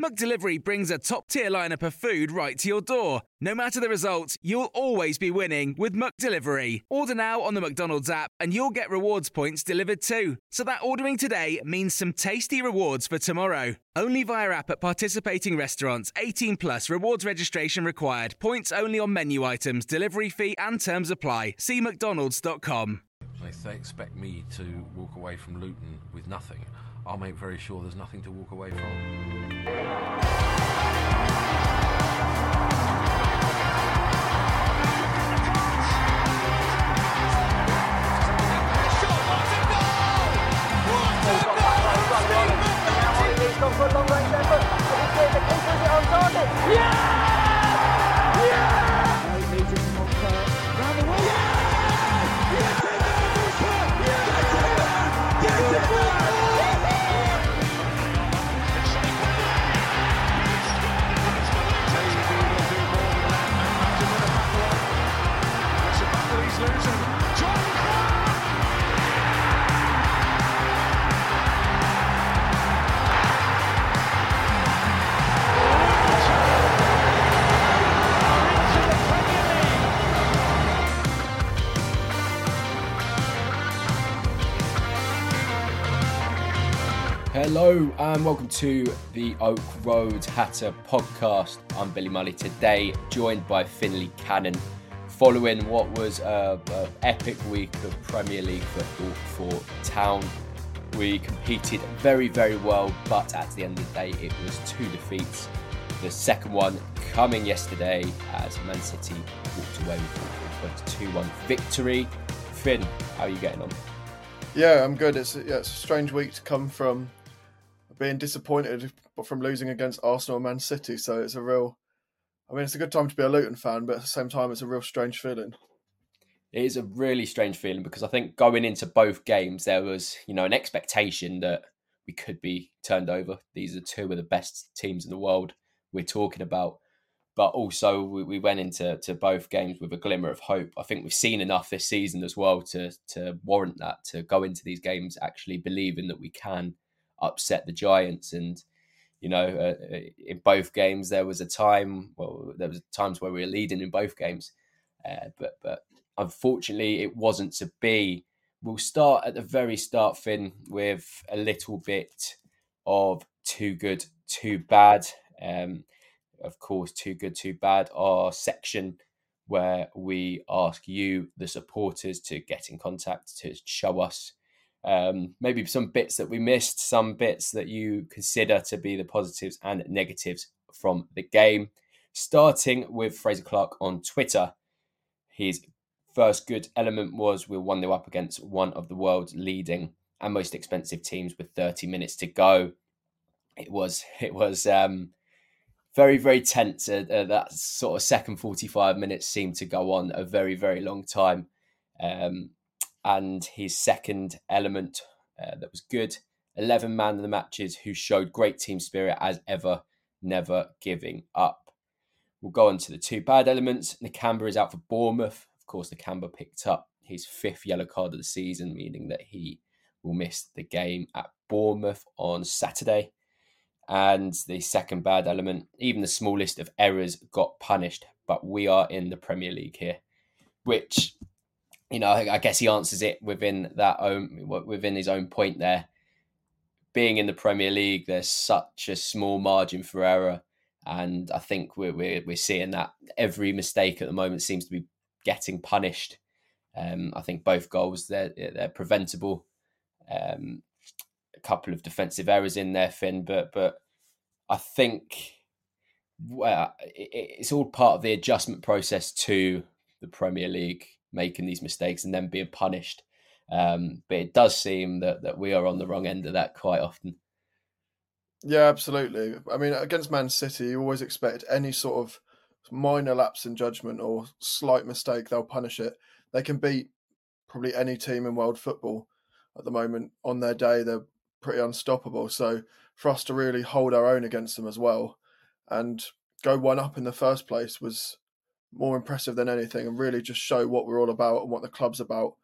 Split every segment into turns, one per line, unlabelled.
McDelivery brings a top tier lineup of food right to your door. No matter the result, you'll always be winning with McDelivery. Order now on the McDonald's app and you'll get rewards points delivered too. So that ordering today means some tasty rewards for tomorrow. Only via app at participating restaurants. 18 plus rewards registration required. Points only on menu items, delivery fee and terms apply. See McDonald's.com.
They expect me to walk away from Luton with nothing, I'll make very sure there's nothing to walk away from.
Hello and welcome to the Oak Road Hatter podcast. I'm Billy Mully today, joined by Finley Cannon. Following what was an epic week of Premier League football for Town, we competed very, very well, but at the end of the day, it was two defeats. The second one coming yesterday as Man City walked away with a 2 1 victory. Finn, how are you getting on?
Yeah, I'm good. It's, yeah, it's a strange week to come from being disappointed from losing against Arsenal and Man City. So it's a real, I mean, it's a good time to be a Luton fan, but at the same time, it's a real strange feeling.
It is a really strange feeling because I think going into both games, there was, you know, an expectation that we could be turned over. These are two of the best teams in the world we're talking about. But also, we, we went into to both games with a glimmer of hope. I think we've seen enough this season as well to to warrant that to go into these games actually believing that we can upset the Giants. And you know, uh, in both games there was a time. Well, there was times where we were leading in both games, uh, but but unfortunately it wasn't to be. We'll start at the very start, Finn, with a little bit of too good, too bad. Um, of course, too good, too bad. Our section where we ask you, the supporters, to get in contact to show us um, maybe some bits that we missed, some bits that you consider to be the positives and negatives from the game. Starting with Fraser Clark on Twitter, his first good element was we were 1 0 up against one of the world's leading and most expensive teams with 30 minutes to go. It was, it was, um, very, very tense. Uh, uh, that sort of second 45 minutes seemed to go on a very, very long time. Um, and his second element uh, that was good 11 man of the matches who showed great team spirit as ever, never giving up. We'll go on to the two bad elements. Nakamba is out for Bournemouth. Of course, Nakamba picked up his fifth yellow card of the season, meaning that he will miss the game at Bournemouth on Saturday. And the second bad element, even the smallest of errors got punished, but we are in the Premier League here, which you know, I guess he answers it within that own within his own point there. Being in the Premier League, there's such a small margin for error. and I think we're we're, we're seeing that every mistake at the moment seems to be getting punished. Um, I think both goals they're they're preventable. Um, a couple of defensive errors in there, Finn, but but I think well, it, it's all part of the adjustment process to the Premier League making these mistakes and then being punished. Um, but it does seem that that we are on the wrong end of that quite often.
Yeah, absolutely. I mean, against Man City, you always expect any sort of minor lapse in judgment or slight mistake, they'll punish it. They can beat probably any team in world football at the moment on their day. They're pretty unstoppable. So for us to really hold our own against them as well and go one up in the first place was more impressive than anything and really just show what we're all about and what the club's about.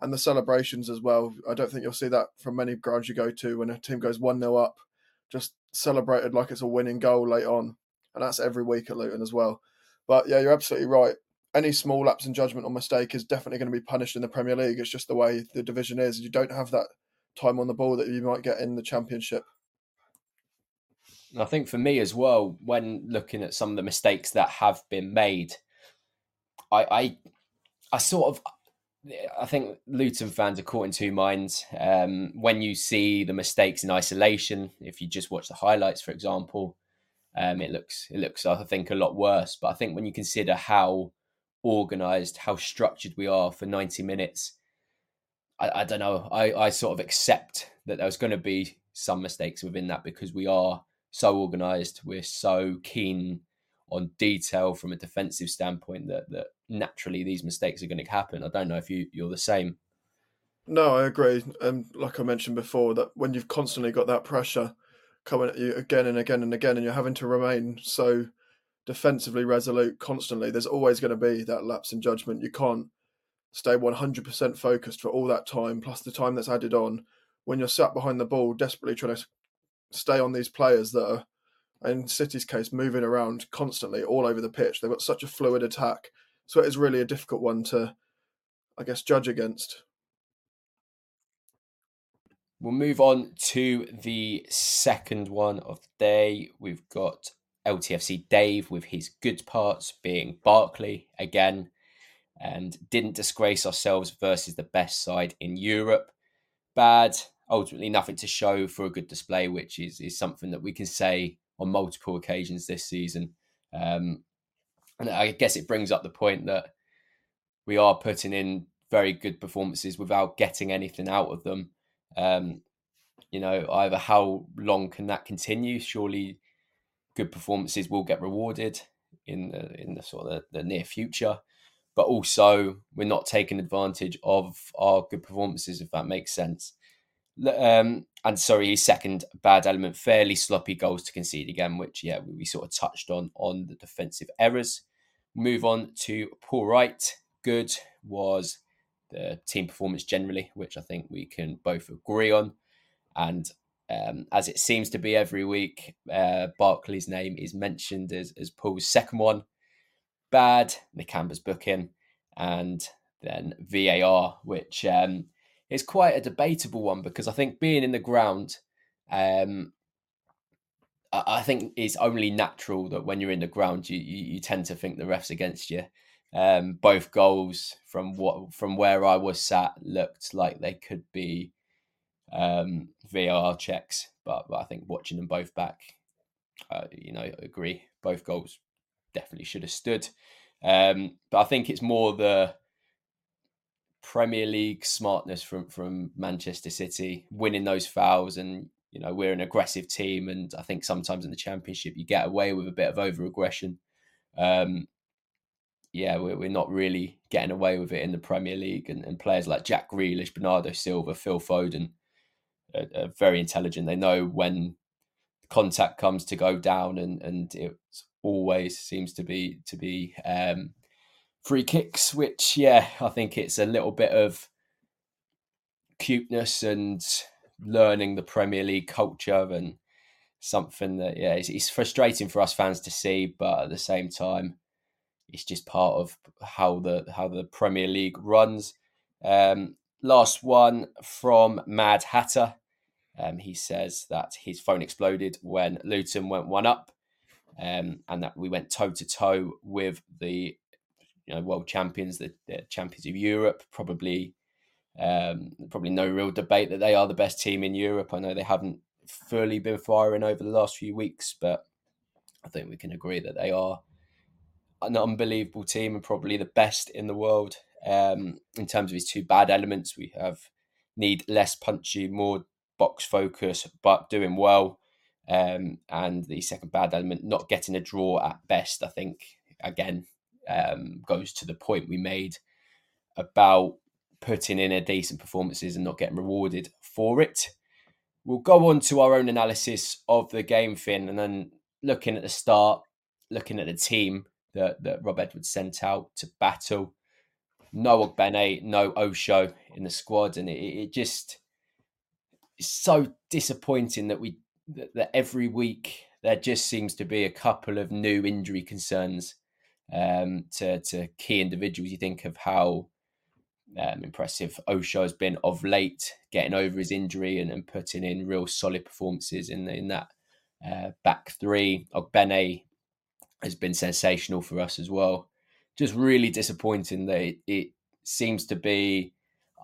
And the celebrations as well. I don't think you'll see that from many grounds you go to when a team goes 1 0 up, just celebrated like it's a winning goal late on. And that's every week at Luton as well. But yeah, you're absolutely right. Any small lapse in judgment or mistake is definitely going to be punished in the Premier League. It's just the way the division is. You don't have that time on the ball that you might get in the Championship.
I think for me as well, when looking at some of the mistakes that have been made, I I, I sort of I think Luton fans are caught in two minds. Um, when you see the mistakes in isolation, if you just watch the highlights, for example, um, it looks it looks I think a lot worse. But I think when you consider how organised, how structured we are for ninety minutes, I, I don't know. I, I sort of accept that there's going to be some mistakes within that because we are so organised. We're so keen on detail from a defensive standpoint that that naturally these mistakes are going to happen. I don't know if you you're the same.
No, I agree. And um, like I mentioned before, that when you've constantly got that pressure coming at you again and again and again, and you're having to remain so defensively resolute constantly, there's always going to be that lapse in judgment. You can't stay 100% focused for all that time, plus the time that's added on when you're sat behind the ball, desperately trying to stay on these players that are, in City's case, moving around constantly all over the pitch. They've got such a fluid attack. So it is really a difficult one to, I guess, judge against.
We'll move on to the second one of the day. We've got LTFC Dave with his good parts being Barkley again, and didn't disgrace ourselves versus the best side in Europe. Bad, ultimately nothing to show for a good display, which is is something that we can say on multiple occasions this season. Um, and I guess it brings up the point that we are putting in very good performances without getting anything out of them. Um, you know, either how long can that continue? Surely, good performances will get rewarded in the in the sort of the, the near future. But also, we're not taking advantage of our good performances, if that makes sense. Um, and sorry, his second bad element, fairly sloppy goals to concede again, which yeah, we sort of touched on on the defensive errors. Move on to Paul Wright. Good was the team performance generally, which I think we can both agree on. And um, as it seems to be every week, uh, Barkley's name is mentioned as, as Paul's second one. Bad, Nakamba's booking, and then VAR, which um, is quite a debatable one because I think being in the ground, um, I think it's only natural that when you're in the ground, you, you, you tend to think the refs against you. Um, both goals from what from where I was sat looked like they could be um, checks, but, but I think watching them both back, uh, you know, agree. Both goals definitely should have stood. Um, but I think it's more the Premier League smartness from from Manchester City, winning those fouls, and you know we're an aggressive team, and I think sometimes in the Championship you get away with a bit of over aggression. Um, yeah, we're, we're not really getting away with it in the Premier League, and, and players like Jack Grealish, Bernardo Silva, Phil Foden are, are very intelligent. They know when contact comes to go down, and and it always seems to be to be um, free kicks, which yeah, I think it's a little bit of cuteness and learning the Premier League culture and something that yeah, it's, it's frustrating for us fans to see, but at the same time, it's just part of how the how the Premier League runs. Um, last one from Mad Hatter. Um, he says that his phone exploded when Luton went one up. um, and that we went toe to toe with the you know world champions, the, the champions of Europe. Probably, um, probably no real debate that they are the best team in Europe. I know they haven't fully been firing over the last few weeks, but I think we can agree that they are an unbelievable team and probably the best in the world. Um, in terms of his two bad elements, we have need less punchy, more box focus, but doing well. Um, and the second bad element, not getting a draw at best, I think, again, um, goes to the point we made about putting in a decent performances and not getting rewarded for it. We'll go on to our own analysis of the game, Finn, and then looking at the start, looking at the team that, that Rob Edwards sent out to battle. No Ogbene, no Osho in the squad, and it, it just is so disappointing that we that, that, every week there just seems to be a couple of new injury concerns um, to to key individuals. You think of how um, impressive Osho has been of late, getting over his injury and, and putting in real solid performances in in that uh, back three. Ogbene has been sensational for us as well. Just really disappointing that it, it seems to be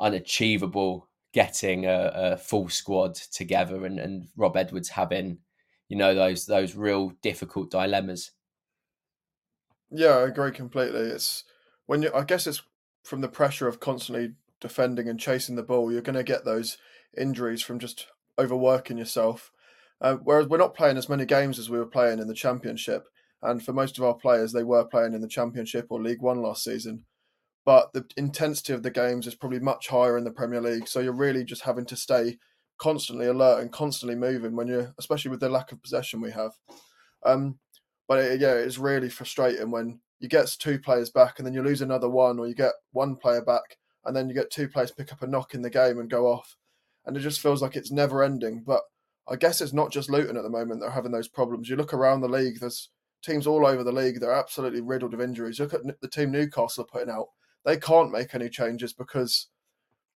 unachievable getting a, a, full squad together and, and Rob Edwards having, you know, those those real difficult dilemmas.
Yeah, I agree completely. It's when you I guess it's from the pressure of constantly defending and chasing the ball, you're gonna get those injuries from just overworking yourself. Uh, whereas we're not playing as many games as we were playing in the championship. And for most of our players, they were playing in the Championship or League One last season. But the intensity of the games is probably much higher in the Premier League. So you're really just having to stay constantly alert and constantly moving when you're, especially with the lack of possession we have. Um, but it, yeah, it's really frustrating when you get two players back and then you lose another one, or you get one player back and then you get two players pick up a knock in the game and go off. And it just feels like it's never ending. But I guess it's not just Luton at the moment that are having those problems. You look around the league, there's teams all over the league, they're absolutely riddled of injuries. Look at the team Newcastle are putting out. They can't make any changes because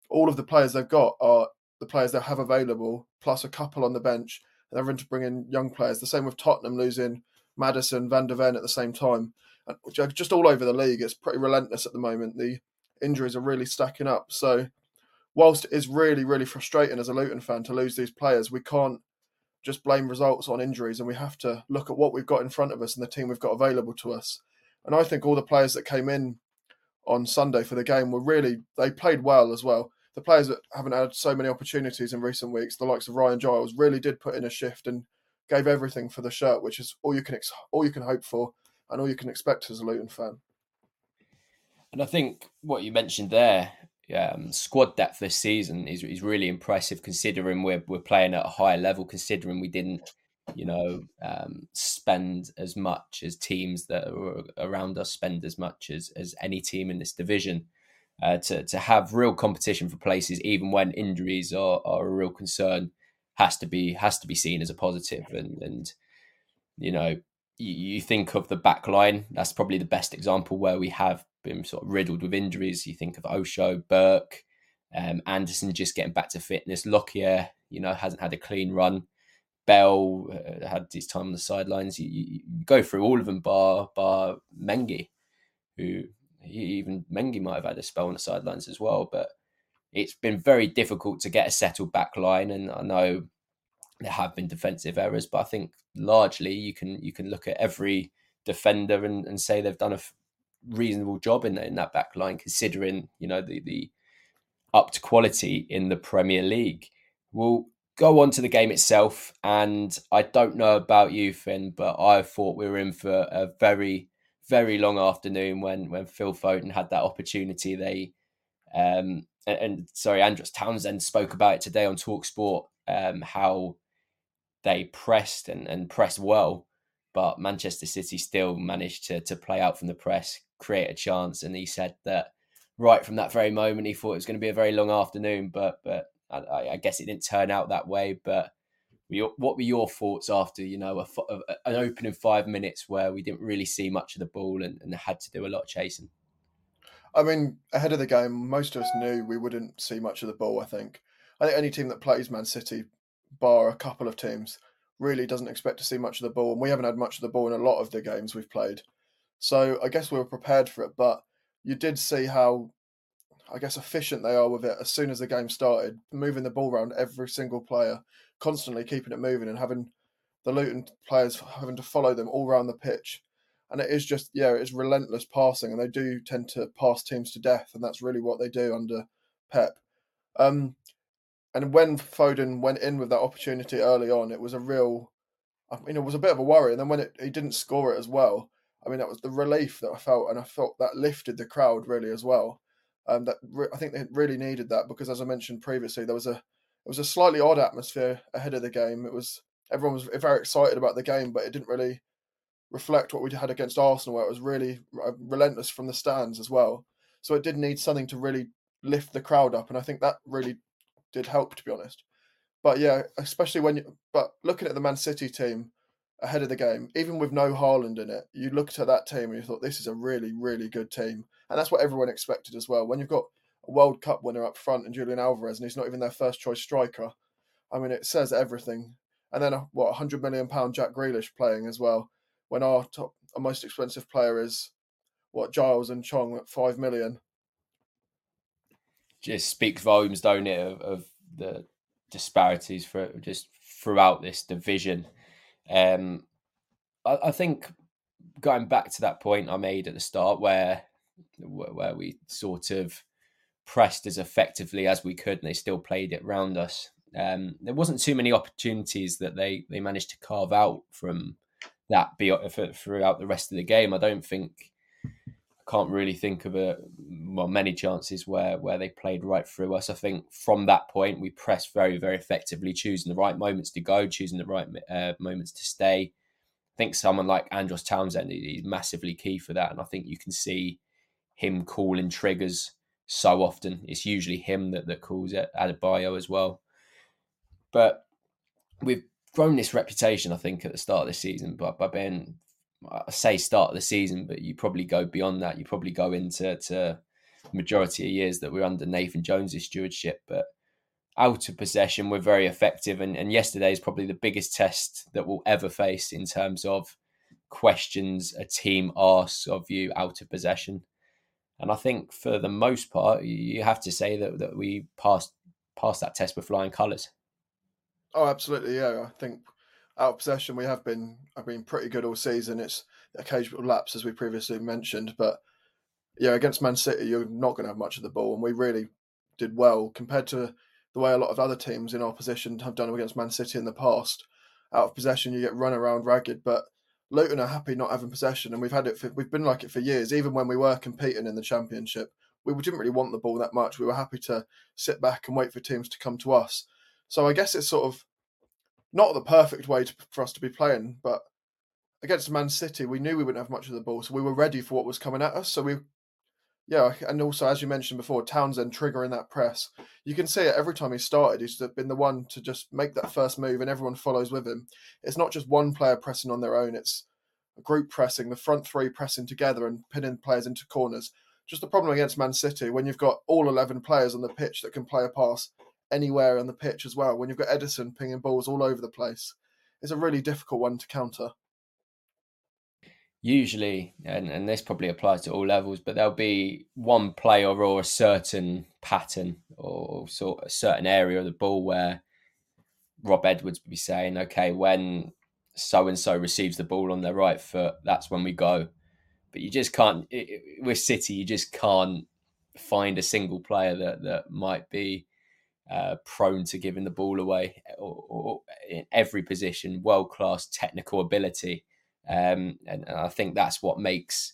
all of the players they've got are the players they have available, plus a couple on the bench. And they're having to bring in young players. The same with Tottenham losing Maddison, Van der Ven at the same time. And just all over the league, it's pretty relentless at the moment. The injuries are really stacking up. So, whilst it is really, really frustrating as a Luton fan to lose these players, we can't just blame results on injuries and we have to look at what we've got in front of us and the team we've got available to us. And I think all the players that came in on Sunday for the game were really they played well as well. The players that haven't had so many opportunities in recent weeks, the likes of Ryan Giles, really did put in a shift and gave everything for the shirt, which is all you can all you can hope for and all you can expect as a Luton fan.
And I think what you mentioned there um, squad depth this season is, is really impressive considering we're, we're playing at a higher level, considering we didn't, you know, um, spend as much as teams that are around us spend as much as, as any team in this division. Uh, to, to have real competition for places, even when injuries are, are a real concern, has to be has to be seen as a positive. And and you know, you, you think of the back line. That's probably the best example where we have been sort of riddled with injuries. You think of Osho, Burke, um, Andersen just getting back to fitness. Lockyer, you know, hasn't had a clean run. Bell uh, had his time on the sidelines. You, you, you, go through all of them, bar bar Mengi, who even Mengi might have had a spell on the sidelines as well. But it's been very difficult to get a settled back line, and I know there have been defensive errors, but I think largely you can you can look at every defender and, and say they've done a reasonable job in, in that back line, considering you know the the upped quality in the Premier League. We'll go on to the game itself, and I don't know about you, Finn, but I thought we were in for a very very long afternoon when when Phil Foden had that opportunity. They um and, and sorry, Andros Townsend spoke about it today on Talksport. Um, how they pressed and, and pressed well, but Manchester City still managed to to play out from the press, create a chance. And he said that right from that very moment, he thought it was going to be a very long afternoon, but but I, I guess it didn't turn out that way. But what were your thoughts after you know a, a, an opening five minutes where we didn't really see much of the ball and, and had to do a lot of chasing?
I mean, ahead of the game, most of us knew we wouldn't see much of the ball. I think. I think any team that plays Man City, bar a couple of teams, really doesn't expect to see much of the ball, and we haven't had much of the ball in a lot of the games we've played. So I guess we were prepared for it, but you did see how, I guess, efficient they are with it as soon as the game started, moving the ball around every single player, constantly keeping it moving, and having the Luton players having to follow them all around the pitch. And it is just, yeah, it's relentless passing, and they do tend to pass teams to death, and that's really what they do under Pep. Um, and when Foden went in with that opportunity early on, it was a real, I mean, it was a bit of a worry. And then when it, he didn't score it as well, I mean, that was the relief that I felt, and I felt that lifted the crowd really as well. Um, that re- I think they really needed that because, as I mentioned previously, there was a it was a slightly odd atmosphere ahead of the game. It was everyone was very excited about the game, but it didn't really reflect what we had against Arsenal, where it was really uh, relentless from the stands as well. So it did need something to really lift the crowd up, and I think that really did help, to be honest. But yeah, especially when you, but looking at the Man City team ahead of the game, even with no Haaland in it, you looked at that team and you thought this is a really, really good team, and that's what everyone expected as well. When you've got a World Cup winner up front and Julian Alvarez, and he's not even their first choice striker, I mean, it says everything. And then a, what, hundred million pound Jack Grealish playing as well, when our top, our most expensive player is what Giles and Chong at five million
just speaks volumes, don't it, of, of the disparities for just throughout this division. Um, I, I, think going back to that point I made at the start, where where we sort of pressed as effectively as we could, and they still played it round us. Um, there wasn't too many opportunities that they they managed to carve out from that be, throughout the rest of the game. I don't think can't really think of a well many chances where where they played right through us. I think from that point we pressed very very effectively, choosing the right moments to go, choosing the right uh, moments to stay. I think someone like Andros Townsend is massively key for that, and I think you can see him calling triggers so often. It's usually him that that calls it Adebayo as well. But we've grown this reputation, I think, at the start of the season, but by being I say start of the season, but you probably go beyond that. You probably go into to majority of years that we're under Nathan Jones's stewardship. But out of possession, we're very effective. And, and yesterday is probably the biggest test that we'll ever face in terms of questions a team asks of you out of possession. And I think for the most part, you have to say that, that we passed passed that test with flying colours.
Oh, absolutely. Yeah. I think out of possession, we have been I've been pretty good all season. It's occasional lapse, as we previously mentioned, but yeah, against Man City, you're not going to have much of the ball, and we really did well compared to the way a lot of other teams in our position have done against Man City in the past. Out of possession, you get run around ragged, but Luton are happy not having possession, and we've had it. For, we've been like it for years. Even when we were competing in the Championship, we didn't really want the ball that much. We were happy to sit back and wait for teams to come to us. So I guess it's sort of not the perfect way to, for us to be playing, but against Man City, we knew we wouldn't have much of the ball, so we were ready for what was coming at us. So we, yeah, and also as you mentioned before, Townsend triggering that press. You can see it every time he started. He's been the one to just make that first move, and everyone follows with him. It's not just one player pressing on their own; it's a group pressing, the front three pressing together and pinning players into corners. Just the problem against Man City when you've got all eleven players on the pitch that can play a pass anywhere on the pitch as well. When you've got Ederson pinging balls all over the place, it's a really difficult one to counter.
Usually, and, and this probably applies to all levels, but there'll be one player or a certain pattern or sort a certain area of the ball where Rob Edwards would be saying, okay, when so and so receives the ball on their right foot, that's when we go. But you just can't, with City, you just can't find a single player that, that might be uh, prone to giving the ball away or, or in every position, world class technical ability. Um, and, and, I think that's what makes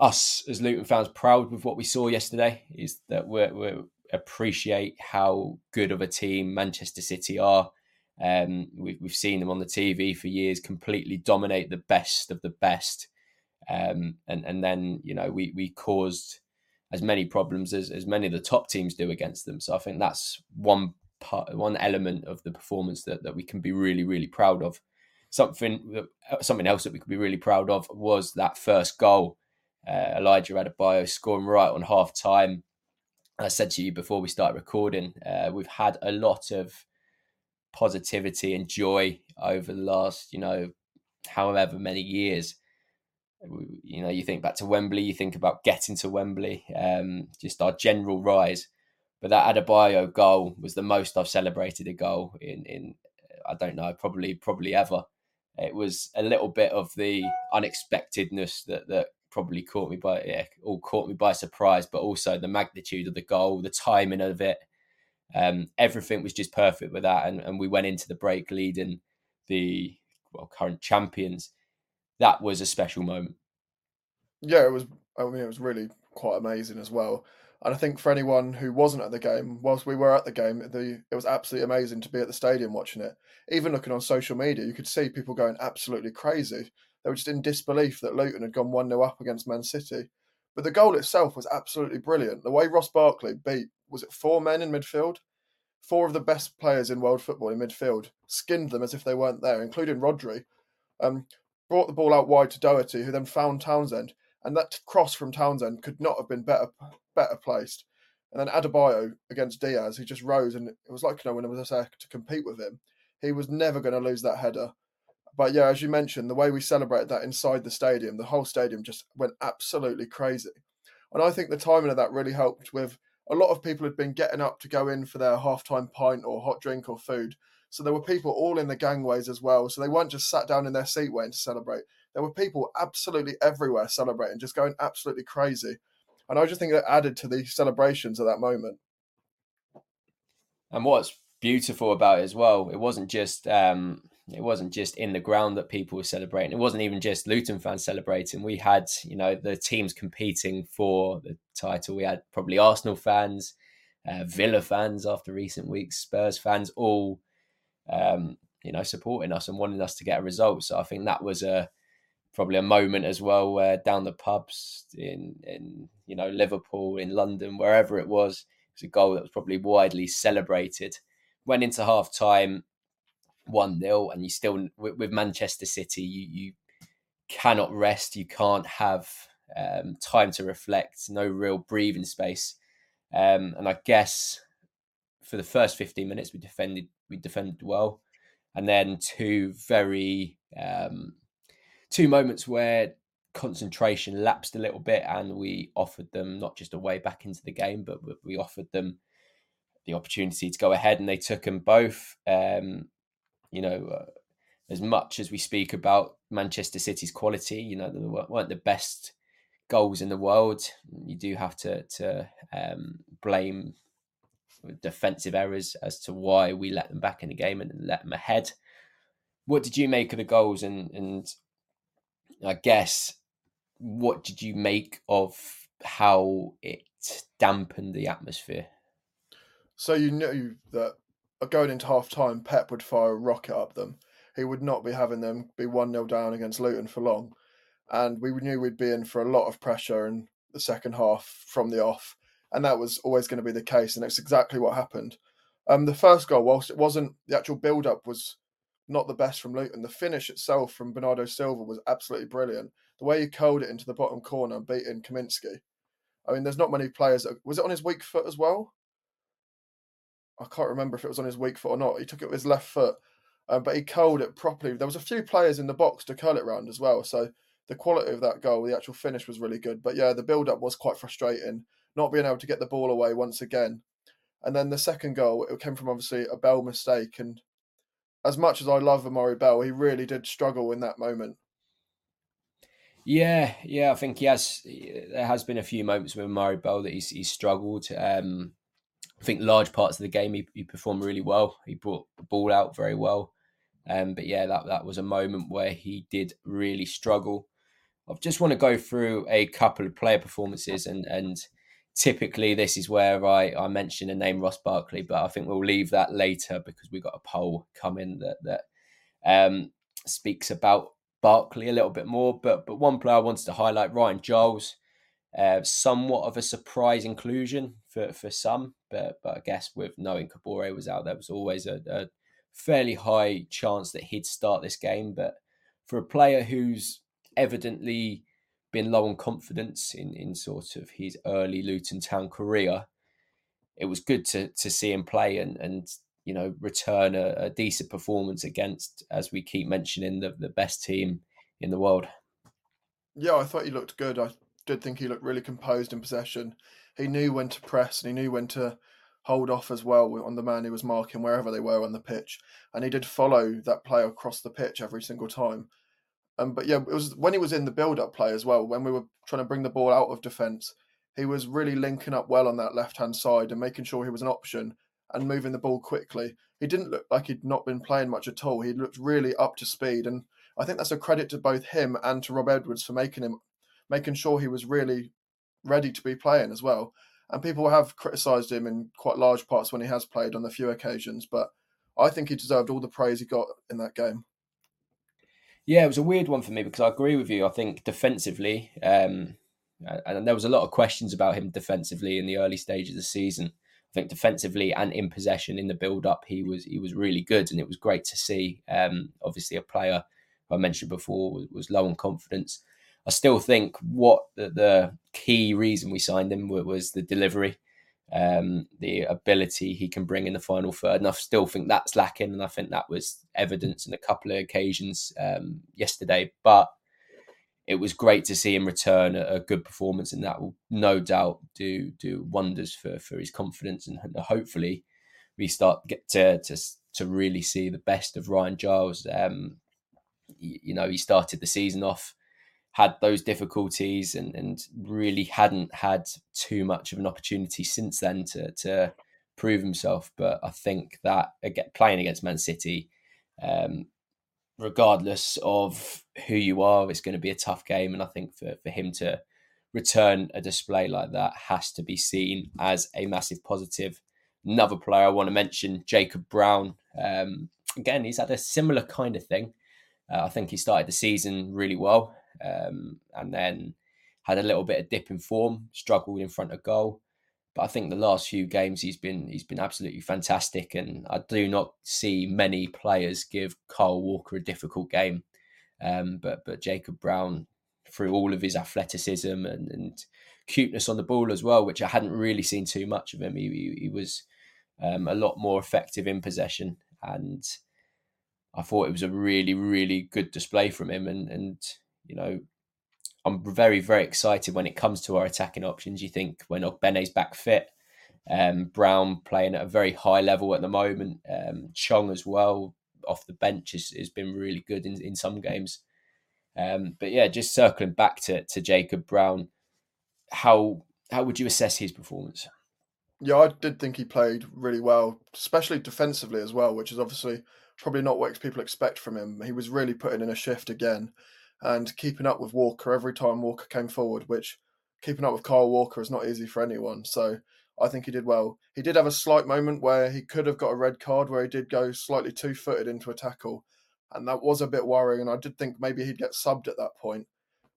us as Luton fans proud with what we saw yesterday is that we appreciate how good of a team Manchester City are. Um, we, we've seen them on the TV for years completely dominate the best of the best. Um, and, and then, you know, we, we caused as many problems as, as many of the top teams do against them. So I think that's one part, one element of the performance that, that we can be really, really proud of. Something something else that we could be really proud of was that first goal. Uh, Elijah Adebayo scoring right on half time. I said to you before we start recording, uh, we've had a lot of positivity and joy over the last, you know, however many years. You know, you think back to Wembley, you think about getting to Wembley, um, just our general rise. But that Adebayo goal was the most I've celebrated a goal in, in I don't know, probably probably ever. It was a little bit of the unexpectedness that that probably caught me by yeah, all caught me by surprise, but also the magnitude of the goal, the timing of it. Um, everything was just perfect with that, and, and we went into the break leading the well current champions. That was a special moment.
Yeah, it was. I mean, it was really quite amazing as well. And I think for anyone who wasn't at the game, whilst we were at the game, the it was absolutely amazing to be at the stadium watching it. Even looking on social media, you could see people going absolutely crazy. They were just in disbelief that Luton had gone 1 0 up against Man City. But the goal itself was absolutely brilliant. The way Ross Barkley beat, was it four men in midfield? Four of the best players in world football in midfield, skinned them as if they weren't there, including Rodri. Um, brought the ball out wide to Doughty, who then found Townsend. And that cross from Townsend could not have been better better placed. And then Adebayo against Dias, he just rose, and it was like you know when was there to compete with him, he was never going to lose that header. But yeah, as you mentioned, the way we celebrated that inside the stadium, the whole stadium just went absolutely crazy. And I think the timing of that really helped with a lot of people had been getting up to go in for their halftime pint or hot drink or food. So there were people all in the gangways as well. So they weren't just sat down in their seat waiting to celebrate. There were people absolutely everywhere celebrating, just going absolutely crazy. And I just think that added to the celebrations at that moment.
And what's beautiful about it as well, it wasn't just um, it wasn't just in the ground that people were celebrating. It wasn't even just Luton fans celebrating. We had, you know, the teams competing for the title. We had probably Arsenal fans, uh, Villa fans after recent weeks, Spurs fans, all, um, you know, supporting us and wanting us to get a result. So I think that was a probably a moment as well where down the pubs in in you know Liverpool, in London, wherever it was, it was a goal that was probably widely celebrated. Went into half time, one 0 and you still with, with, Manchester City, you you cannot rest. You can't have um, time to reflect. No real breathing space. Um, and I guess for the first 15 minutes, we defended we defended well, and then two very um, two moments where concentration lapsed a little bit and we offered them not just a way back into the game but we offered them the opportunity to go ahead and they took them both. Um, you know uh, as much as we speak about manchester city's quality you know they weren't the best goals in the world. You do have to to um, blame defensive errors as to why we let them back in the game and let them ahead what did you make of the goals and and I guess what did you make of how it dampened the atmosphere?
So you knew that going into half time, Pep would fire a rocket up them. He would not be having them be 1 0 down against Luton for long. And we knew we'd be in for a lot of pressure in the second half from the off. And that was always going to be the case. And that's exactly what happened. Um, the first goal, whilst it wasn't the actual build up, was not the best from Luton. The finish itself from Bernardo Silva was absolutely brilliant the way he curled it into the bottom corner and beating Kaminski. I mean, there's not many players. That, was it on his weak foot as well? I can't remember if it was on his weak foot or not. He took it with his left foot, um, but he curled it properly. There was a few players in the box to curl it round as well. So the quality of that goal, the actual finish was really good. But yeah, the build up was quite frustrating, not being able to get the ball away once again. And then the second goal, it came from obviously a Bell mistake. And as much as I love Amari Bell, he really did struggle in that moment.
Yeah, yeah, I think he has. There has been a few moments with Amari Bell that he's, he's struggled. Um, I think large parts of the game he, he performed really well. He brought the ball out very well. Um, but yeah, that that was a moment where he did really struggle. I just want to go through a couple of player performances, and and typically this is where I I mention the name Ross Barkley, but I think we'll leave that later because we've got a poll coming that that um, speaks about Barkley a little bit more, but but one player I wanted to highlight, Ryan Giles, uh, somewhat of a surprise inclusion for, for some, but but I guess with knowing Kabore was out, there was always a, a fairly high chance that he'd start this game. But for a player who's evidently been low on confidence in, in sort of his early Luton Town career, it was good to to see him play and and you know, return a, a decent performance against, as we keep mentioning, the, the best team in the world.
Yeah, I thought he looked good. I did think he looked really composed in possession. He knew when to press and he knew when to hold off as well on the man he was marking wherever they were on the pitch. And he did follow that player across the pitch every single time. Um, but yeah, it was when he was in the build-up play as well. When we were trying to bring the ball out of defence, he was really linking up well on that left-hand side and making sure he was an option and moving the ball quickly. He didn't look like he'd not been playing much at all. He looked really up to speed, and I think that's a credit to both him and to Rob Edwards for making him, making sure he was really ready to be playing as well. And people have criticised him in quite large parts when he has played on the few occasions, but I think he deserved all the praise he got in that game.
Yeah, it was a weird one for me because I agree with you. I think defensively, um, and there was a lot of questions about him defensively in the early stage of the season. I think defensively and in possession in the build up, he was he was really good, and it was great to see. Um, obviously, a player I mentioned before was, was low on confidence. I still think what the, the key reason we signed him was the delivery, um, the ability he can bring in the final third. And I still think that's lacking. And I think that was evidence in a couple of occasions um, yesterday. But it was great to see him return a, a, good performance, and that will no doubt do do wonders for for his confidence. And hopefully, we start get to to to really see the best of Ryan Giles. Um, you know, he started the season off had those difficulties and, and really hadn't had too much of an opportunity since then to, to prove himself. But I think that again, playing against Man City, um, regardless of who you are, it's going to be a tough game. And I think for, for him to return a display like that has to be seen as a massive positive. Another player I want to mention, Jacob Brown. Um, again, he's had a similar kind of thing. Uh, I think he started the season really well um, and then had a little bit of dip in form, struggled in front of goal. But I think the last few games he's been he's been absolutely fantastic, and I do not see many players give Kyle Walker a difficult game. Um, but but Jacob Brown, through all of his athleticism and, and cuteness on the ball as well, which I hadn't really seen too much of him, he, he, he was um, a lot more effective in possession, and I thought it was a really really good display from him, and and you know, I'm very, very excited when it comes to our attacking options. You think when Ogbene's back fit, um, Brown playing at a very high level at the moment, um, Chong as well off the bench has, has been really good in, in some games. Um, but yeah, just circling back to, to Jacob Brown, how how would you assess his performance?
Yeah, I did think he played really well, especially defensively as well, which is obviously probably not what people expect from him. He was really putting in a shift again and keeping up with Walker every time Walker came forward, which keeping up with Kyle Walker is not easy for anyone. So I think he did well. He did have a slight moment where he could have got a red card where he did go slightly two footed into a tackle. And that was a bit worrying. And I did think maybe he'd get subbed at that point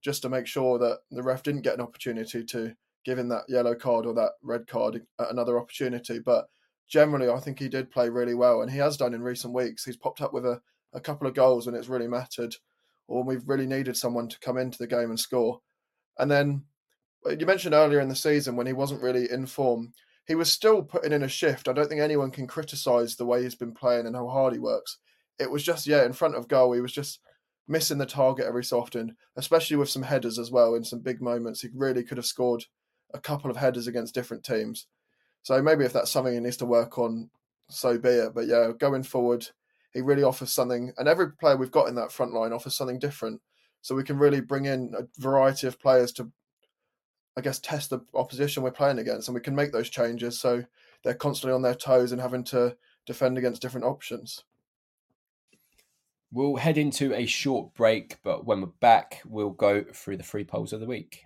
just to make sure that the ref didn't get an opportunity to give him that yellow card or that red card at another opportunity. But generally, I think he did play really well. And he has done in recent weeks. He's popped up with a, a couple of goals when it's really mattered or when we've really needed someone to come into the game and score. And then uh, you mentioned earlier in the season when he wasn't really in form, he was still putting in a shift. I don't think anyone can criticise the way he's been playing and how hard he works. It was just, yeah, in front of goal, he was just missing the target every so often, especially with some headers as well in some big moments. He really could have scored a couple of headers against different teams. So maybe if that's something he needs to work on, so be it. But yeah, going forward, he really offers something, and every player we've got in that front line offers something different. So we can really bring in a variety of players to, I guess, test the opposition we're playing against, and we can make those changes so they're constantly on their toes and having to defend against different options.
We'll head into a short break, but when we're back, we'll go through the free polls of the week.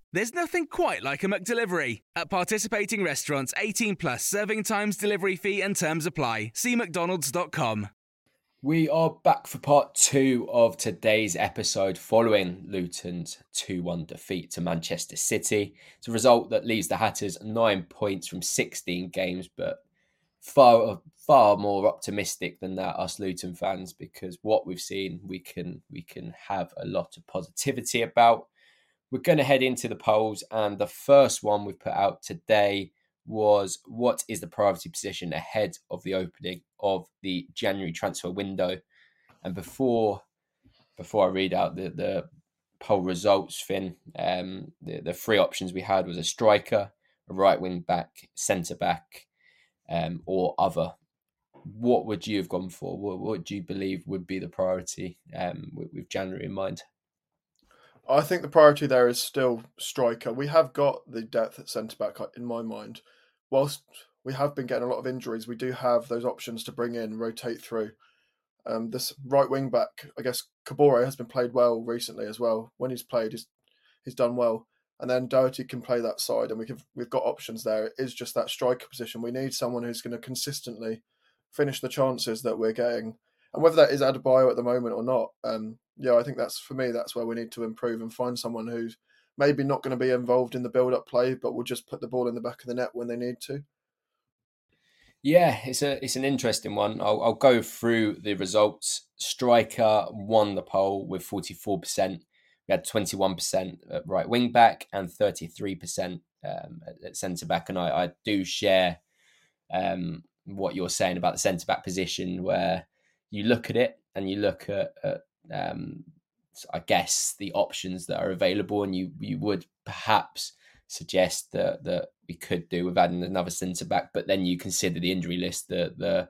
There's nothing quite like a McDelivery. At participating restaurants, 18 plus serving times, delivery fee, and terms apply. See McDonald's.com.
We are back for part two of today's episode following Luton's 2 1 defeat to Manchester City. It's a result that leaves the Hatters nine points from 16 games, but far far more optimistic than that us Luton fans because what we've seen we can we can have a lot of positivity about. We're going to head into the polls and the first one we've put out today was what is the priority position ahead of the opening of the January transfer window. And before before I read out the, the poll results, Finn, um, the, the three options we had was a striker, a right wing back, centre back, um, or other. What would you have gone for? What, what do you believe would be the priority um, with, with January in mind?
I think the priority there is still striker. We have got the depth at centre back in my mind. Whilst we have been getting a lot of injuries, we do have those options to bring in, rotate through. Um, this right wing back, I guess Kabore has been played well recently as well. When he's played, he's he's done well. And then Doughty can play that side, and we can we've got options there. It is just that striker position. We need someone who's going to consistently finish the chances that we're getting, and whether that is Adebayo at the moment or not. Um, yeah, I think that's for me. That's where we need to improve and find someone who's maybe not going to be involved in the build-up play, but will just put the ball in the back of the net when they need to.
Yeah, it's a it's an interesting one. I'll, I'll go through the results. Striker won the poll with forty four percent. We had twenty one percent at right wing back and thirty three percent um, at centre back. And I, I do share um, what you're saying about the centre back position, where you look at it and you look at, at um, I guess the options that are available, and you you would perhaps suggest that that we could do with adding another centre back, but then you consider the injury list, the the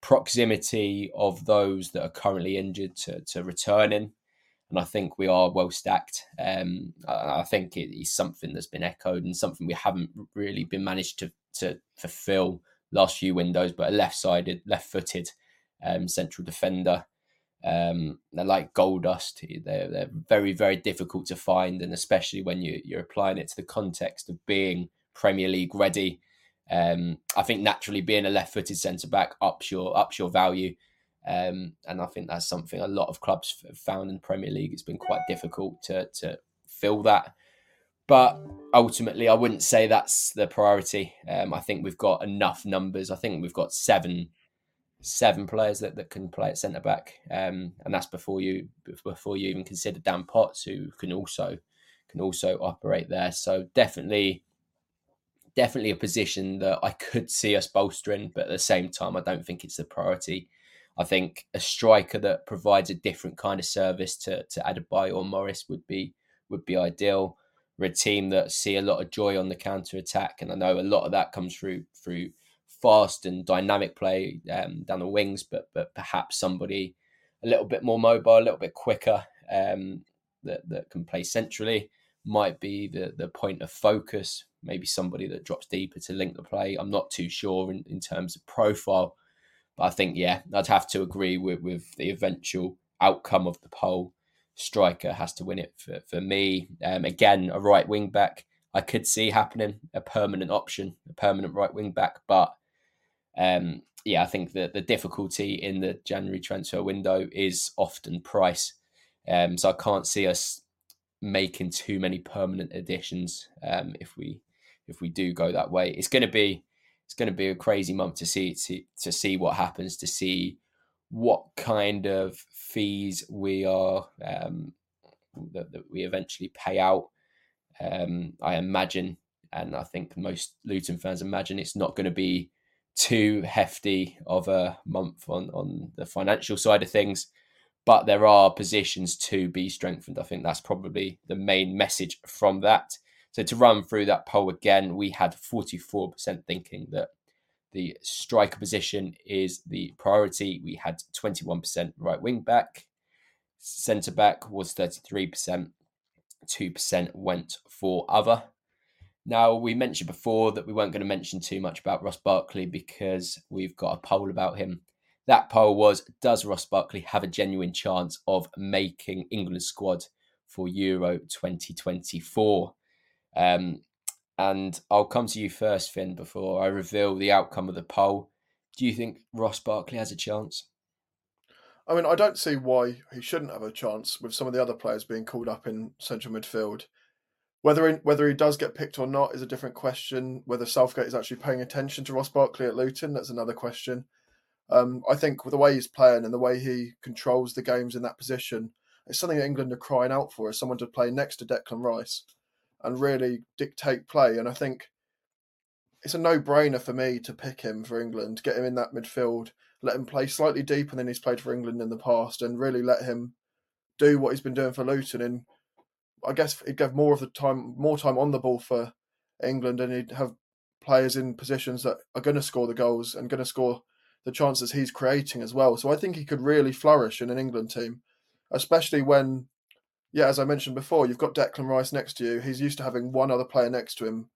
proximity of those that are currently injured to, to returning. And I think we are well stacked. Um, I, I think it is something that's been echoed and something we haven't really been managed to to fulfil last few windows, but a left sided, left footed um, central defender um, they're like gold dust. They're, they're very, very difficult to find, and especially when you, you're applying it to the context of being Premier League ready. Um, I think naturally being a left-footed centre back ups your ups your value, um, and I think that's something a lot of clubs have found in the Premier League. It's been quite difficult to to fill that, but ultimately, I wouldn't say that's the priority. Um, I think we've got enough numbers. I think we've got seven seven players that, that can play at centre back, um, and that's before you before you even consider Dan Potts, who can also can also operate there. So definitely, definitely a position that I could see us bolstering, but at the same time, I don't think it's the priority. I think a striker that provides a different kind of service to to Adebayo or Morris would be would be ideal. We're a team that see a lot of joy on the counter attack, and I know a lot of that comes through through fast and dynamic play um, down the wings, but but perhaps somebody a little bit more mobile, a little bit quicker um, that that can play centrally might be the the point of focus. Maybe somebody that drops deeper to link the play. I'm not too sure in, in terms of profile, but I think yeah, I'd have to agree with with the eventual outcome of the poll. Striker has to win it for, for me. Um, again, a right wing back I could see happening, a permanent option, a permanent right wing back, but um, yeah, I think that the difficulty in the January transfer window is often price. Um, so I can't see us making too many permanent additions um, if we if we do go that way. It's going to be it's going to be a crazy month to see to, to see what happens to see what kind of fees we are um, that, that we eventually pay out. Um, I imagine, and I think most Luton fans imagine it's not going to be too hefty of a month on on the financial side of things but there are positions to be strengthened i think that's probably the main message from that so to run through that poll again we had 44% thinking that the striker position is the priority. We had 21% right wing back, centre back was 33%, 2% went for other. Now, we mentioned before that we weren't going to mention too much about Ross Barkley because we've got a poll about him. That poll was Does Ross Barkley have a genuine chance of making England's squad for Euro 2024? Um, and I'll come to you first, Finn, before I reveal the outcome of the poll. Do you think Ross Barkley has a chance?
I mean, I don't see why he shouldn't have a chance with some of the other players being called up in central midfield. Whether whether he does get picked or not is a different question. Whether Southgate is actually paying attention to Ross Barkley at Luton, that's another question. Um, I think with the way he's playing and the way he controls the games in that position, it's something that England are crying out for, is someone to play next to Declan Rice and really dictate play. And I think it's a no-brainer for me to pick him for England, get him in that midfield, let him play slightly deeper than he's played for England in the past, and really let him do what he's been doing for Luton. And I guess he'd give more of the time, more time on the ball for England, and he'd have players in positions that are going to score the goals and going to score the chances he's creating as well. So I think he could really flourish in an England team, especially when, yeah, as I mentioned before, you've got Declan Rice next to you. He's used to having one other player next to him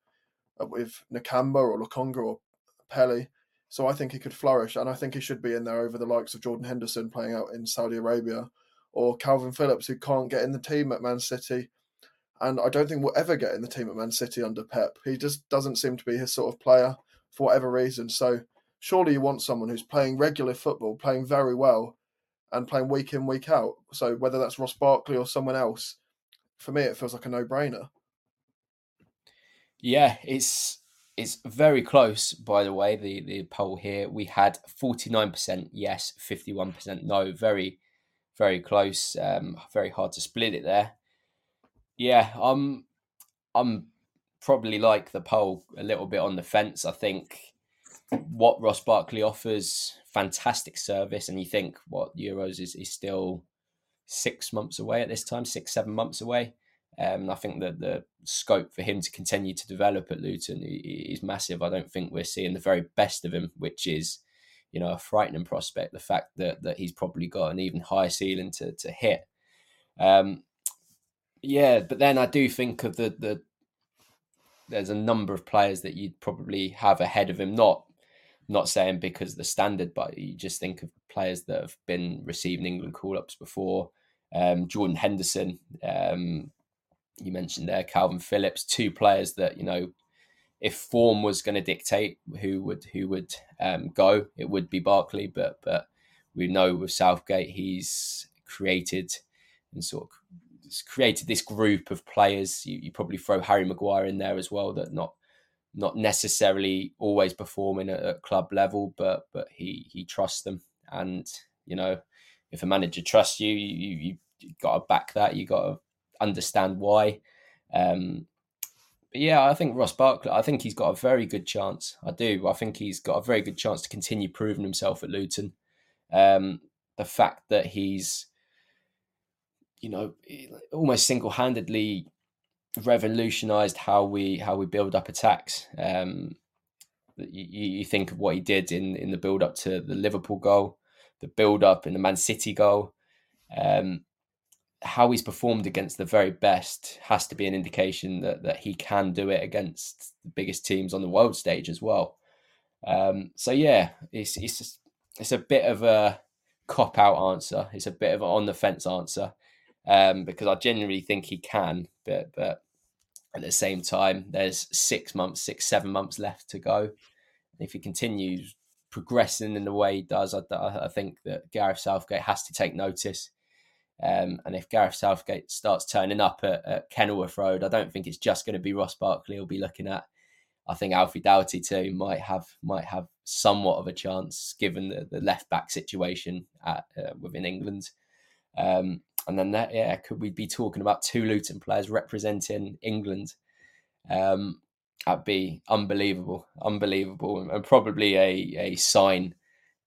uh, with Nakamba or Lokonga or Pelly. So I think he could flourish, and I think he should be in there over the likes of Jordan Henderson playing out in Saudi Arabia, or Kalvin Phillips who can't get in the team at Man City, and I don't think we'll ever get in the team at Man City under Pep. He just doesn't seem to be his sort of player for whatever reason. So surely you want someone who's playing regular football, playing very well, and playing week in week out. So whether that's Ross Barkley or someone else, for me it feels like a no brainer.
Yeah, it's it's very close, by the way, the, the poll here. We had 49% yes, 51% no. Very, very close. Um, very hard to split it there. Yeah, I'm, I'm probably like the poll a little bit on the fence. I think what Ross Barkley offers, fantastic service. And you think what Euros is, is still six months away at this time, six, seven months away. Um, I think that the scope for him to continue to develop at Luton is massive. I don't think we're seeing the very best of him, which is, you know, a frightening prospect. The fact that that he's probably got an even higher ceiling to to hit. Um, yeah, but then I do think of the the. There's a number of players that you'd probably have ahead of him. Not, not saying because the standard, but you just think of players that have been receiving England call ups before. Um, Jordan Henderson, um, you mentioned there Kalvin Phillips, two players that you know, if form was going to dictate who would who would um, go, it would be Barkley. But but we know with Southgate, he's created and sort of created this group of players. You, you probably throw Harry Maguire in there as well. That not not necessarily always performing at, at club level, but but he he trusts them, and you know if a manager trusts you, you you, you got to back that. You got to understand why. Um, yeah, I think Ross Barkley, I think he's got a very good chance. I do. I think he's got a very good chance to continue proving himself at Luton. Um, the fact that he's, you know, almost single-handedly revolutionized how we how we build up attacks. Um, you, you think of what he did in in the build up to the Liverpool goal, the build up in the Man City goal. Um, how he's performed against the very best has to be an indication that that he can do it against the biggest teams on the world stage as well. Um, so yeah, it's it's just, it's a bit of a cop out answer. It's a bit of an on the fence answer um, because I genuinely think he can, but but at the same time, there's six months, six seven months left to go. If he continues progressing in the way he does, I, I think that Gareth Southgate has to take notice um, and if Gareth Southgate starts turning up at, at, Kenilworth Road, I don't think it's just going to be Ross Barkley. He'll be looking at. I think Alfie Doughty too might have might have somewhat of a chance given the, the left back situation at, uh, within England. Um, and then that, yeah, could we be talking about two Luton players representing England? Um, that'd be unbelievable, unbelievable, and probably a a sign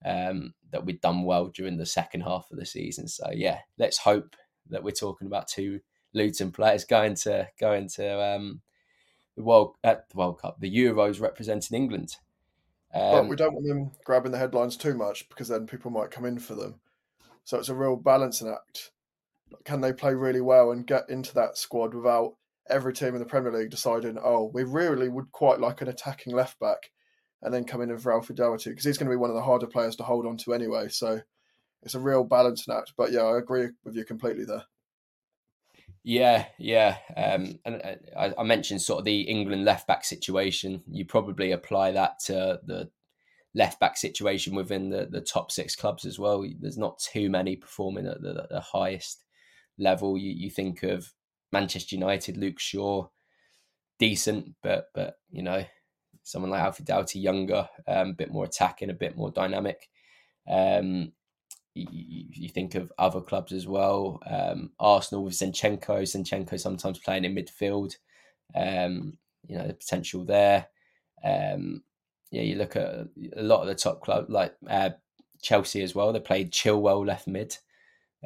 um, that we'd done well during the second half of the season. So yeah, let's hope that we're talking about two Luton players going to going to um, the World at the World Cup, the Euros representing England.
Um, but we don't want them grabbing the headlines too much because then people might come in for them. So it's a real balancing act. Can they play really well and get into that squad without every team in the Premier League deciding, oh, we really would quite like an attacking left back, and then come in for Alfie Doughty because he's going to be one of the harder players to hold on to anyway. So it's a real balancing act. But yeah, I agree with you completely there.
Yeah, yeah. Um, and uh, I, I, mentioned sort of the England left back situation. You probably apply that to the left back situation within the, the top six clubs as well. There's not too many performing at the, the highest level. You, you think of Manchester United, Luke Shaw, decent, but but you know, someone like Alfie Doughty, younger, um, a bit more attacking, a bit more dynamic. Um, you, you, think of other clubs as well. Um, Arsenal with Zinchenko, Zinchenko sometimes playing in midfield. Um, you know the potential there. Um, yeah, you look at a lot of the top clubs like uh, Chelsea as well. They played Chilwell left mid.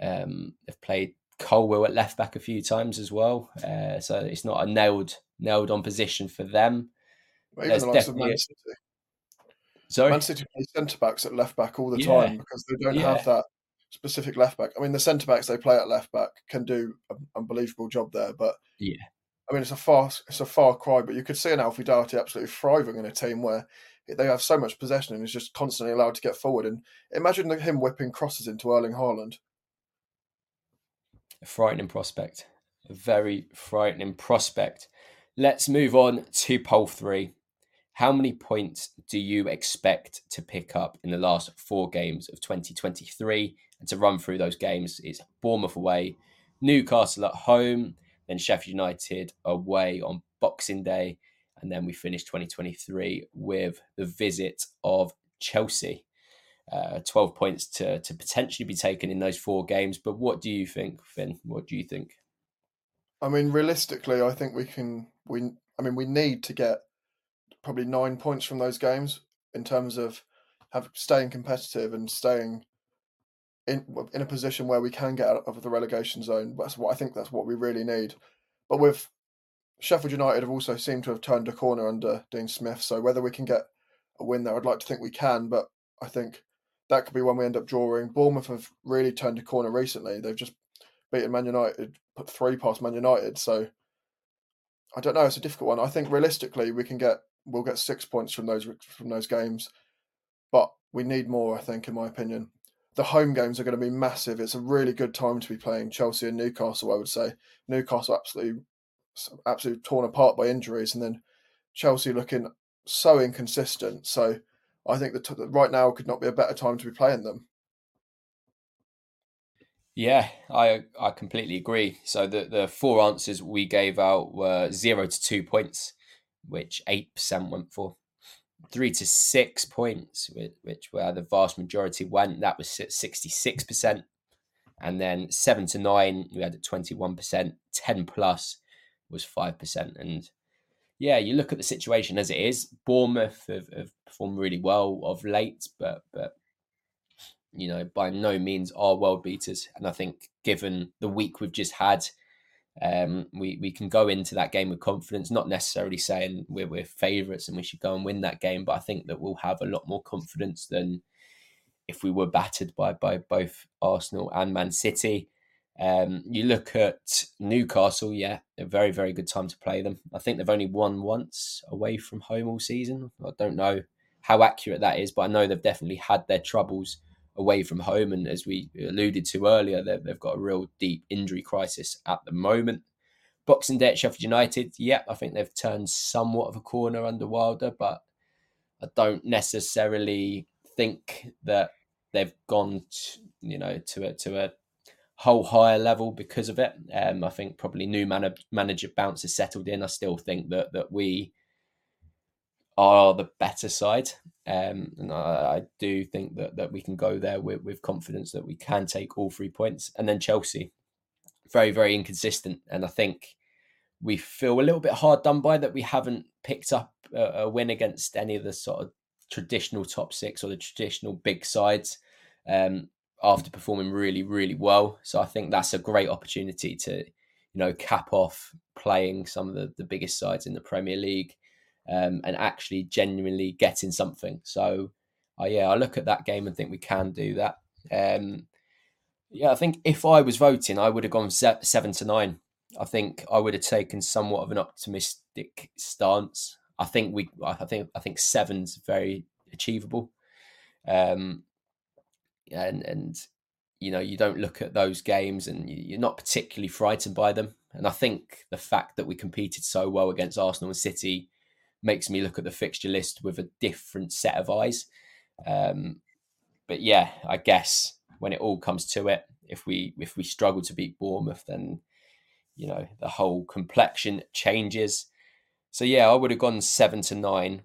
Um, they've played Colwill at left back a few times as well. Uh, so it's not a nailed nailed on position for them.
Well, even the likes of Man City. Sorry? Man City play centre backs at left back all the yeah. time because they don't yeah. have that specific left back. I mean, the centre backs they play at left back can do an unbelievable job there, but
yeah,
I mean it's a far it's a far cry. But you could see an Alfie Doughty absolutely thriving in a team where they have so much possession and is just constantly allowed to get forward. And imagine him whipping crosses into Erling Haaland.
A frightening prospect, a very frightening prospect. Let's move on to poll three. How many points do you expect to pick up in the last four games of 2023? And to run through those games, it's Bournemouth away, Newcastle at home, then Sheffield United away on Boxing Day, and then we finish 2023 with the visit of Chelsea. Uh, 12 points to, to potentially be taken in those four games. But what do you think, Finn? What do you think?
I mean, realistically, I think we can. We, I mean, we need to get probably nine points from those games in terms of have staying competitive and staying in in a position where we can get out of the relegation zone. That's what I think. That's what we really need. But with Sheffield United have also seemed to have turned a corner under Dean Smith. So whether we can get a win there, I'd like to think we can. But I think that could be when we end up drawing. Bournemouth have really turned a corner recently. They've just beaten Man United, put three past Man United. So I don't know. It's a difficult one. I think realistically we can get we'll get six points from those from those games, but we need more. I think, in my opinion, the home games are going to be massive. It's a really good time to be playing Chelsea and Newcastle. I would say Newcastle absolutely absolutely torn apart by injuries, and then Chelsea looking so inconsistent. So I think that right now could not be a better time to be playing them.
Yeah, I I completely agree. So the the four answers we gave out were zero to two points, which 8% went for. Three to six points, which where the vast majority went, that was 66%. And then seven to nine, we had at 21%. 10 plus was 5%. And yeah, you look at the situation as it is. Bournemouth have, have performed really well of late, but but you know, by no means are world beaters. And I think given the week we've just had, um, we we can go into that game with confidence. Not necessarily saying we're we're favourites and we should go and win that game, but I think that we'll have a lot more confidence than if we were battered by by both Arsenal and Man City. Um, you look at Newcastle, yeah, a very very good time to play them. I think they've only won once away from home all season. I don't know how accurate that is, but I know they've definitely had their troubles away from home. And as we alluded to earlier, they've, got a real deep injury crisis at the moment. Boxing Day at Sheffield United, yeah, I think they've turned somewhat of a corner under Wilder, but I don't necessarily think that they've gone, to, you know, to a to a whole higher level because of it. Um, I think probably new man- manager bounce has settled in. I still think that that we are the better side. Um, and I, I, do think that, that we can go there with, with confidence that we can take all three points. And then Chelsea, very, very inconsistent. And I think we feel a little bit hard done by that we haven't picked up a, a win against any of the sort of traditional top six or the traditional big sides um, after performing really, really well. So I think that's a great opportunity to, you know, cap off playing some of the, the biggest sides in the Premier League um, and actually genuinely getting something. So, uh, yeah, I look at that game and think we can do that. Um, yeah, I think if I was voting, I would have gone seven to nine. I think I would have taken somewhat of an optimistic stance. I think we, I think, I think seven's very achievable. Um, and and you know you don't look at those games and you're not particularly frightened by them. And I think the fact that we competed so well against Arsenal and City makes me look at the fixture list with a different set of eyes. Um, but yeah, I guess when it all comes to it, if we if we struggle to beat Bournemouth, then you know the whole complexion changes. So yeah, I would have gone seven to nine,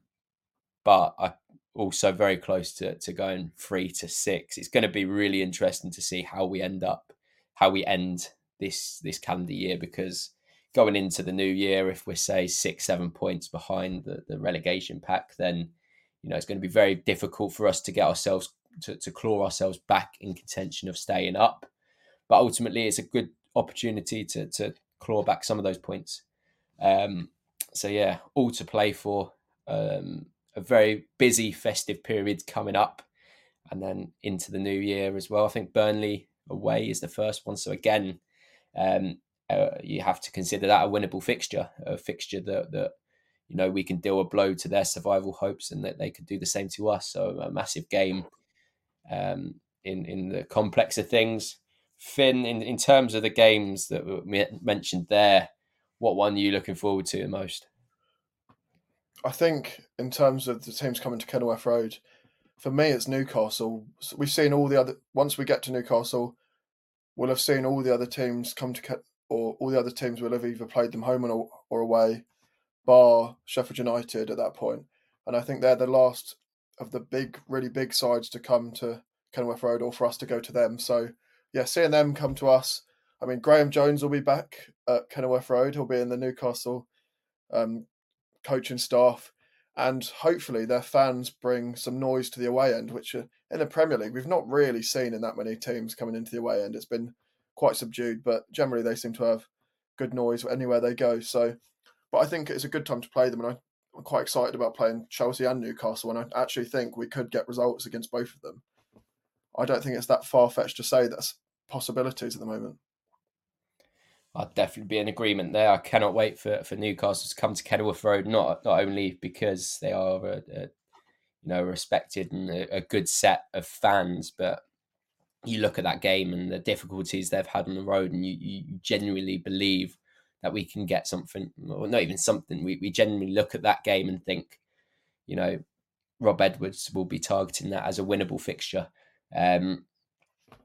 but I also very close to, to going three to six. It's going to be really interesting to see how we end up, how we end this this calendar year, because going into the new year, if we're say six, seven points behind the, the relegation pack, then you know it's going to be very difficult for us to get ourselves to, to claw ourselves back in contention of staying up. But ultimately, it's a good opportunity to to claw back some of those points. Um, so yeah, all to play for. Um, a very busy festive period coming up, and then into the new year as well. I think Burnley away is the first one. So again, um, uh, you have to consider that a winnable fixture, a fixture that that you know we can deal a blow to their survival hopes, and that they could do the same to us. So a massive game um, in in the complex of things. Finn, in, in terms of the games that we mentioned there, what one are you looking forward to the most?
I think in terms of the teams coming to Kenilworth Road, for me it's Newcastle. We've seen all the other. Once we get to Newcastle, we'll have seen all the other teams come to or all the other teams will have either played them home or, or away, bar Sheffield United at that point. And I think they're the last of the big, really big sides to come to Kenilworth Road or for us to go to them. So yeah, seeing them come to us. I mean, Graham Jones will be back at Kenilworth Road. He'll be in the Newcastle um, coaching staff, and hopefully their fans bring some noise to the away end, which in the Premier League we've not really seen in that many teams coming into the away end. It's been quite subdued, but generally they seem to have good noise anywhere they go. So, but I think it's a good time to play them, and I'm quite excited about playing Chelsea and Newcastle, and I actually think we could get results against both of them. I don't think it's that far fetched to say that's possibilities at the moment.
I'd definitely be in agreement there. I cannot wait for, for Newcastle to come to Kenilworth Road, not not only because they are a, a you know respected and a, a, good set of fans, but you look at that game and the difficulties they've had on the road, and you, you genuinely believe that we can get something, or not even something. We we genuinely look at that game and think, you know, Rob Edwards will be targeting that as a winnable fixture. Um,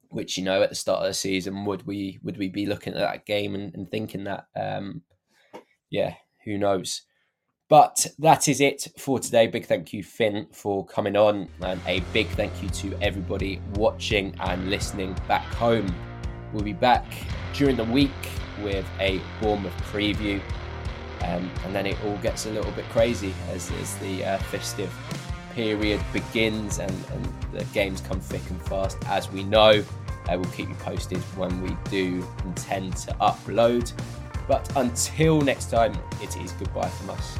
which you know at the start of the season would we would we be looking at that game and, and thinking that um, yeah who knows but that is it for today big thank you finn for coming on and a big thank you to everybody watching and listening back home we'll be back during the week with a bournemouth preview um, and then it all gets a little bit crazy as, as the uh, festive period begins and, and, the games come thick and fast as we know. I will keep you posted when we do intend to upload. But until next time, it is goodbye from us.